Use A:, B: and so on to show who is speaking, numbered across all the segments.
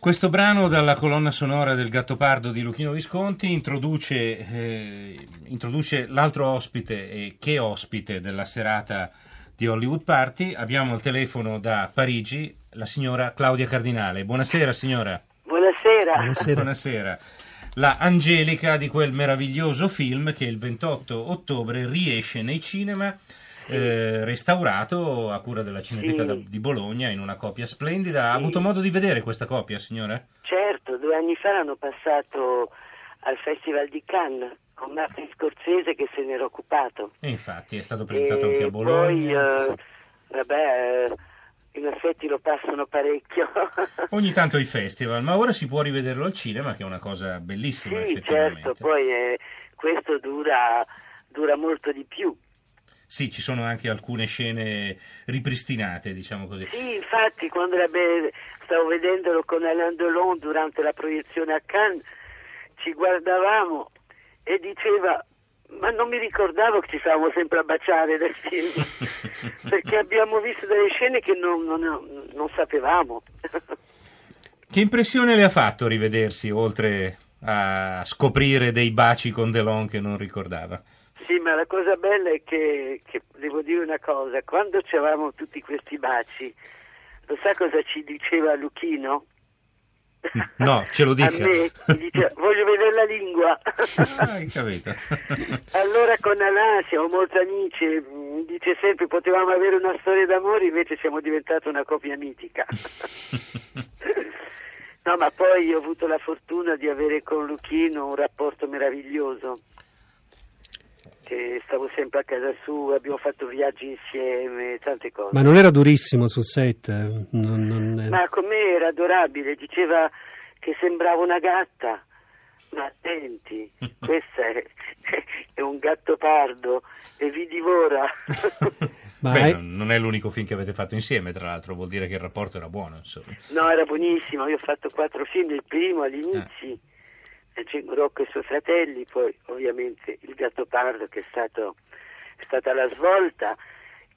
A: Questo brano dalla colonna sonora del Gattopardo di Luchino Visconti introduce, eh, introduce l'altro ospite e che ospite della serata di Hollywood Party. Abbiamo al telefono da Parigi la signora Claudia Cardinale. Buonasera signora.
B: Buonasera.
A: Buonasera. Buonasera. La Angelica di quel meraviglioso film che il 28 ottobre riesce nei cinema eh, restaurato a cura della Cineteca
B: Sì.
A: di Bologna in una copia splendida. Ha
B: Sì.
A: avuto modo di vedere questa copia, signora?
B: Certo, due anni fa l'hanno passato al Festival di Cannes con Martin Scorsese che se n'era occupato.
A: E infatti è stato presentato anche a
B: e
A: Bologna.
B: poi, eh, vabbè, eh, in effetti lo passano parecchio.
A: Ogni tanto ai festival, ma ora si può rivederlo al cinema, che è una cosa bellissima
B: sì, certo, poi eh, questo dura, dura molto di più.
A: Sì, ci sono anche alcune scene ripristinate, diciamo così.
B: Sì, infatti quando be- stavo vedendolo con Alain Delon durante la proiezione a Cannes, ci guardavamo e diceva ma non mi ricordavo che ci stavamo sempre a baciare nel film, perché abbiamo visto delle scene che non, non- non sapevamo.
A: Che impressione le ha fatto rivedersi, oltre a scoprire dei baci con Delon che non ricordava?
B: Sì, ma la cosa bella è che, che devo dire una cosa, quando c'eravamo tutti questi baci, lo sa cosa ci diceva Luchino?
A: No, ce lo dica.
B: A me, mi diceva, voglio vedere la lingua.
A: Ah.
B: Allora con Alain siamo molto amici, mm, dice sempre potevamo avere una storia d'amore, invece siamo diventati una coppia mitica. no, ma poi ho avuto la fortuna di avere con Luchino un rapporto meraviglioso. Che stavo sempre a casa sua, abbiamo fatto viaggi insieme, tante cose.
C: Ma non era durissimo sul set? eh? Non- non-
B: Ma con me era adorabile, diceva che sembrava una gatta. Ma attenti, questo è, è un gatto pardo e vi divora.
C: Ma
A: Beh,
C: hai-
A: non- è l'unico film che avete fatto insieme, tra l'altro, vuol dire che il rapporto era buono, insomma.
B: no, era buonissimo, io ho fatto quattro film, il primo agli inizi, eh. Rocco e i suoi fratelli, poi ovviamente il gatto pardo che è, stato, è stata la svolta,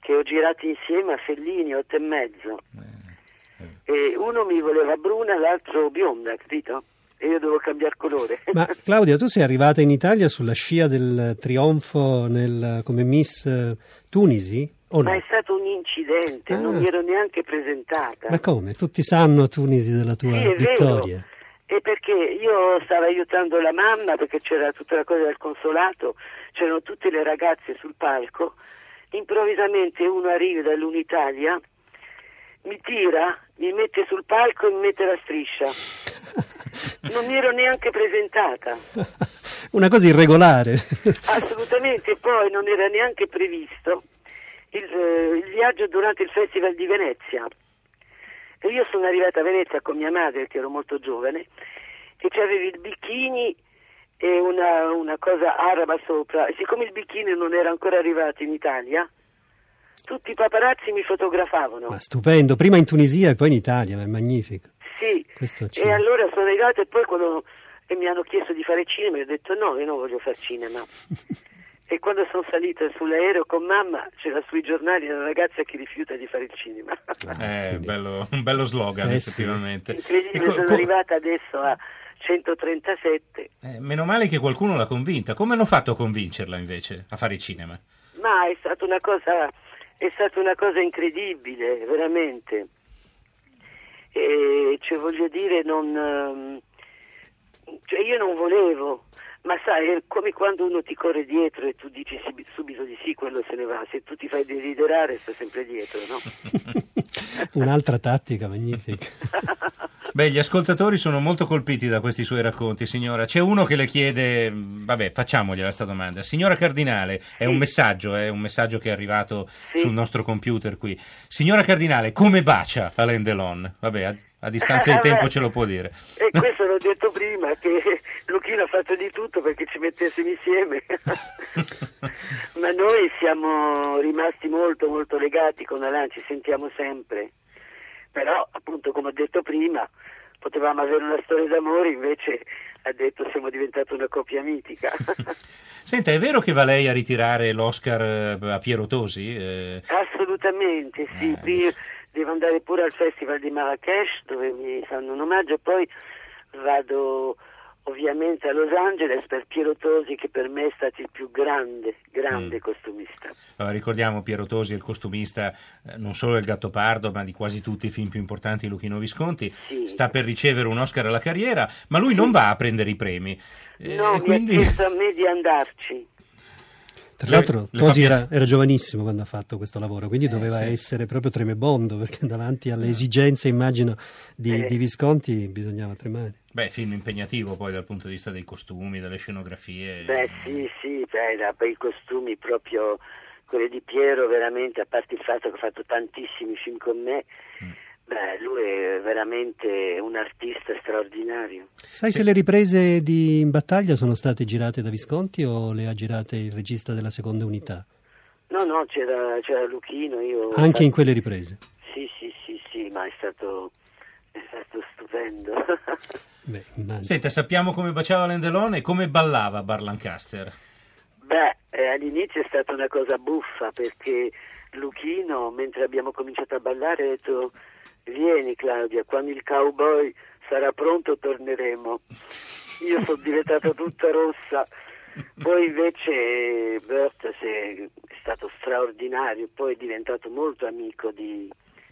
B: che ho girato insieme a Fellini, otto e mezzo.
A: Eh, eh.
B: E uno mi voleva bruna, l'altro bionda, capito? E io dovevo cambiare colore.
C: ma Claudia, tu sei arrivata in Italia sulla scia del trionfo nel- come Miss eh, Tunisi? No?
B: Ma è stato un incidente,
C: Ah.
B: non mi ero neanche presentata.
C: Ma come? Tutti sanno a Tunisi della tua
B: Sì,
C: vittoria.
B: vero. E perché io stavo aiutando la mamma perché c'era tutta la cosa del consolato, c'erano tutte le ragazze sul palco, improvvisamente uno arriva dall'Unitalia, mi tira, mi mette sul palco e mi mette la striscia. Non mi ero neanche presentata.
C: Una cosa irregolare.
B: Assolutamente, poi non era neanche previsto il, eh, il viaggio durante il Festival di Venezia. E io sono arrivata a Venezia con mia madre, che ero molto giovane, e c'avevi il bikini e una, una cosa araba sopra. E siccome il bikini non era ancora arrivato in Italia, tutti i paparazzi mi fotografavano.
C: Ma stupendo, prima in Tunisia e poi in Italia, ma è magnifico.
B: Sì, e allora sono arrivata e poi quando e mi hanno chiesto di fare cinema, io ho detto no, io non voglio fare cinema. e quando sono salita sull'aereo con mamma c'era sui giornali una ragazza che rifiuta di fare il cinema.
A: Eh,
C: quindi-
A: bello- un bello slogan,
C: Eh, sì.
A: effettivamente.
B: Incredibile,
A: E co-
B: sono
A: co-
B: arrivata adesso a 137.
A: eh, meno male che qualcuno l'ha convinta. Come hanno fatto a convincerla, invece, a fare cinema?
B: Ma è stata una cosa, è stata una cosa incredibile, veramente. E cioè, voglio dire, non, ehm, cioè, io non volevo, ma sai, è come quando uno ti corre dietro e tu dici sub- subito di sì, quello se ne va. Se tu ti fai desiderare, sta sempre dietro, no?
C: Un'altra tattica magnifica.
A: Beh, gli ascoltatori sono molto colpiti da questi suoi racconti, signora. C'è uno che le chiede, vabbè, facciamogliela sta domanda. Signora Cardinale, è
B: Sì.
A: un messaggio, è un messaggio che è arrivato
B: Sì.
A: sul nostro computer qui. Signora Cardinale, come bacia Alain Delon? Vabbè, a, distanza di
B: Eh,
A: tempo ce lo può dire.
B: E questo l'ho detto prima, che Luchino ha fatto di tutto perché ci mettessimo insieme. Ma noi siamo rimasti molto molto legati con Alain, ci sentiamo sempre. Però, appunto, come ho detto prima, potevamo avere una storia d'amore, invece ha detto siamo diventati una coppia mitica.
A: Senta, è vero che va lei a ritirare l'Oscar eh, a Piero Tosi? Eh,
B: Assolutamente, sì.
A: Eh,
B: devo andare pure al Festival di Marrakesh dove mi fanno un omaggio, poi vado ovviamente a Los Angeles per Piero Tosi che per me è stato il più grande, grande
A: Mm.
B: costumista.
A: Allora, ricordiamo Piero Tosi, il costumista eh, non solo del Gattopardo, ma di quasi tutti i film più importanti di Luchino Visconti.
B: Sì.
A: Sta per ricevere un Oscar alla carriera, ma lui non va a prendere i premi. Eh,
B: no,
A: quindi...
B: mi ha chiesto a me di andarci.
C: Tra
A: Le-
C: l'altro
A: le
C: Tosi
A: fa-
C: era, era giovanissimo quando ha fatto questo lavoro, quindi
A: Eh,
C: doveva
A: sì.
C: essere proprio tremebondo, perché davanti alle esigenze, immagino, di,
B: Eh.
C: di Visconti bisognava tremare.
A: Beh, film impegnativo poi dal punto di vista dei costumi, delle scenografie.
B: Beh sì, sì, beh, la- i costumi proprio, quelli di Piero veramente, a parte il fatto che ha fatto tantissimi film con me. Beh, lui è veramente un artista straordinario.
C: Sai se le riprese di In battaglia sono state girate da Visconti o le ha girate il regista della seconda unità?
B: No, no, c'era, c'era Luchino, io...
C: Anche in
B: fatto-
C: quelle riprese.
B: Sì, sì, sì, sì, ma è stato, è stato stupendo.
C: Beh, immagino.
A: Senta, sappiamo come baciava Lendelone e come ballava Bar Lancaster.
B: Beh, eh, all'inizio è stata una cosa buffa perché Luchino, mentre abbiamo cominciato a ballare, ha detto vieni Claudia, quando il cowboy sarà pronto torneremo. Io sono diventata tutta rossa. Poi invece Bert è stato straordinario, poi è diventato molto amico di,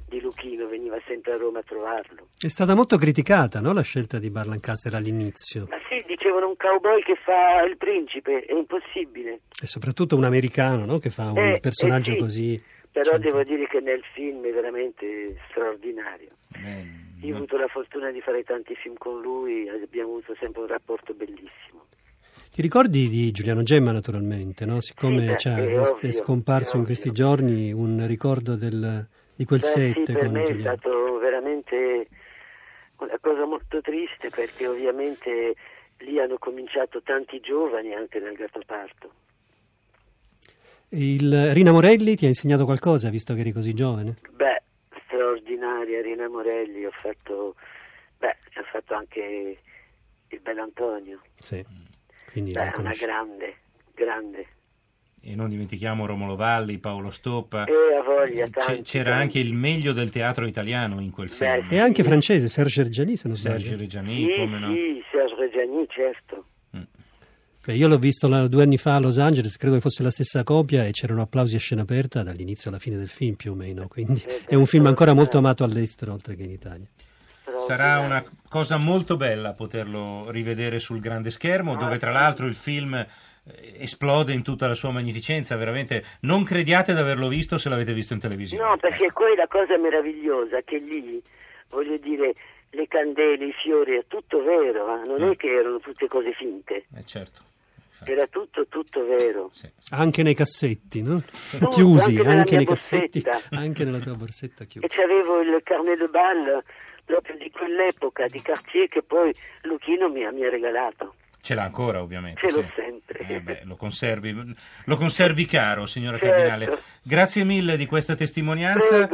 B: di Luchino, veniva sempre a Roma a trovarlo.
C: È stata molto criticata no, la scelta di Bar Lancaster all'inizio,
B: Ma sì, dicevano un cowboy che fa il principe, è impossibile.
C: e soprattutto un americano no, che fa un
B: Eh,
C: personaggio
B: eh sì,
C: così.
B: Però
C: Certo.
B: devo dire che nel film è veramente straordinario.
A: Eh,
B: Io ho avuto la fortuna di fare tanti film con lui, abbiamo avuto sempre un rapporto bellissimo.
C: Ti ricordi di Giuliano Gemma naturalmente, no? siccome
B: Sì, beh,
C: cioè,
B: è ovvio,
C: è scomparso
B: è
C: in questi giorni un ricordo del- di quel
B: Beh,
C: set
B: sì,
C: con
B: me è
C: Giuliano.
B: stato veramente una cosa molto triste perché ovviamente lì hanno cominciato tanti giovani anche nel Gattopardo.
C: Il, Rina Morelli ti ha insegnato qualcosa visto che eri così giovane?
B: Beh, straordinaria Rina Morelli, ho fatto, beh, ho fatto anche il Bell'Antonio.
C: Sì, quindi
B: Beh, una grande, grande.
A: E non dimentichiamo Romolo Valli, Paolo Stoppa.
B: E ha voglia, tanti,
A: C'era
B: tanti.
A: anche il meglio del teatro italiano in quel film.
B: Beh,
C: E anche francese, Serge Reggiani se non
A: Serge
C: sbaglio.
A: Reggiani,
B: Sì,
A: come no?
B: sì, Serge Reggiani, certo.
C: Beh, io l'ho visto là- due anni fa a Los Angeles, credo che fosse la stessa copia e c'erano applausi a scena aperta dall'inizio alla fine del film più o meno, quindi è un film ancora molto amato all'estero oltre che in Italia.
A: Sarà una cosa molto bella poterlo rivedere sul grande schermo, dove tra l'altro il film eh, esplode in tutta la sua magnificenza, veramente non crediate di averlo visto se l'avete visto in televisione.
B: No, perché poi la cosa meravigliosa che lì, voglio dire, le candele, i fiori, è tutto vero, eh, non
A: Mm.
B: è che erano tutte cose finte,
A: Eh, certo.
B: Era tutto, tutto vero.
A: Sì.
C: Anche nei cassetti, no?
B: Tutto,
C: chiusi,
B: anche nella
C: anche
B: mia
C: nei cassetti,
B: borsetta.
C: anche nella tua borsetta
B: E
C: chiusa.
B: c'avevo il carnet de bal proprio di quell'epoca, di Cartier, che poi Luchino mi ha, mi ha regalato.
A: Ce l'ha ancora ovviamente.
B: Ce l'ho
A: sì.
B: sempre.
A: Eh beh, lo, conservi, lo conservi caro, signora
B: Certo.
A: Cardinale. Grazie mille di questa testimonianza.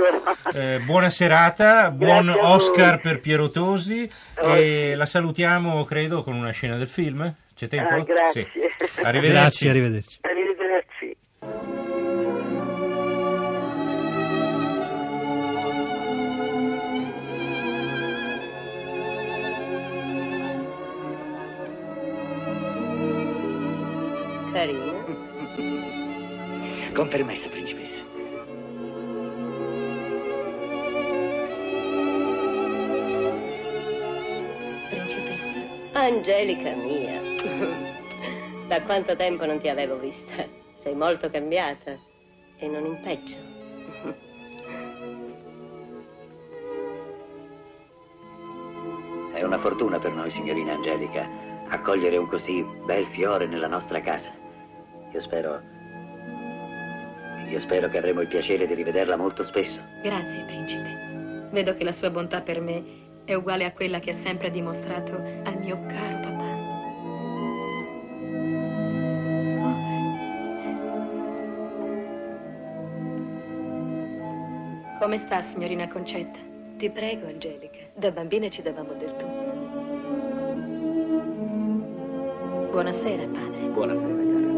A: Eh, buona serata, buon. Oscar per Piero Tosi
B: Oh,
A: e
B: sì.
A: la salutiamo, credo, con una scena del film. C'è tempo?
B: Ah, grazie.
A: Sì. Arrivederci.
C: Grazie, arrivederci.
B: Arrivederci.
D: Carino.
E: Con permesso, principessa.
D: Principessa. Angelica mia. Quanto tempo non ti avevo vista? Sei molto cambiata. E non in peggio.
E: È una fortuna per noi, signorina Angelica, accogliere un così bel fiore nella nostra casa. Io spero. Io spero che avremo il piacere di rivederla molto spesso.
F: Grazie, principe. Vedo che la sua bontà per me è uguale a quella che ha sempre dimostrato al mio caro papà. Come sta, signorina Concetta?
G: Ti prego, Angelica. Da bambina ci davamo del tu.
F: Buonasera, padre.
E: Buonasera, cara.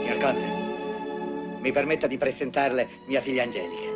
E: Signor Conte, mi permetta di presentarle mia figlia Angelica.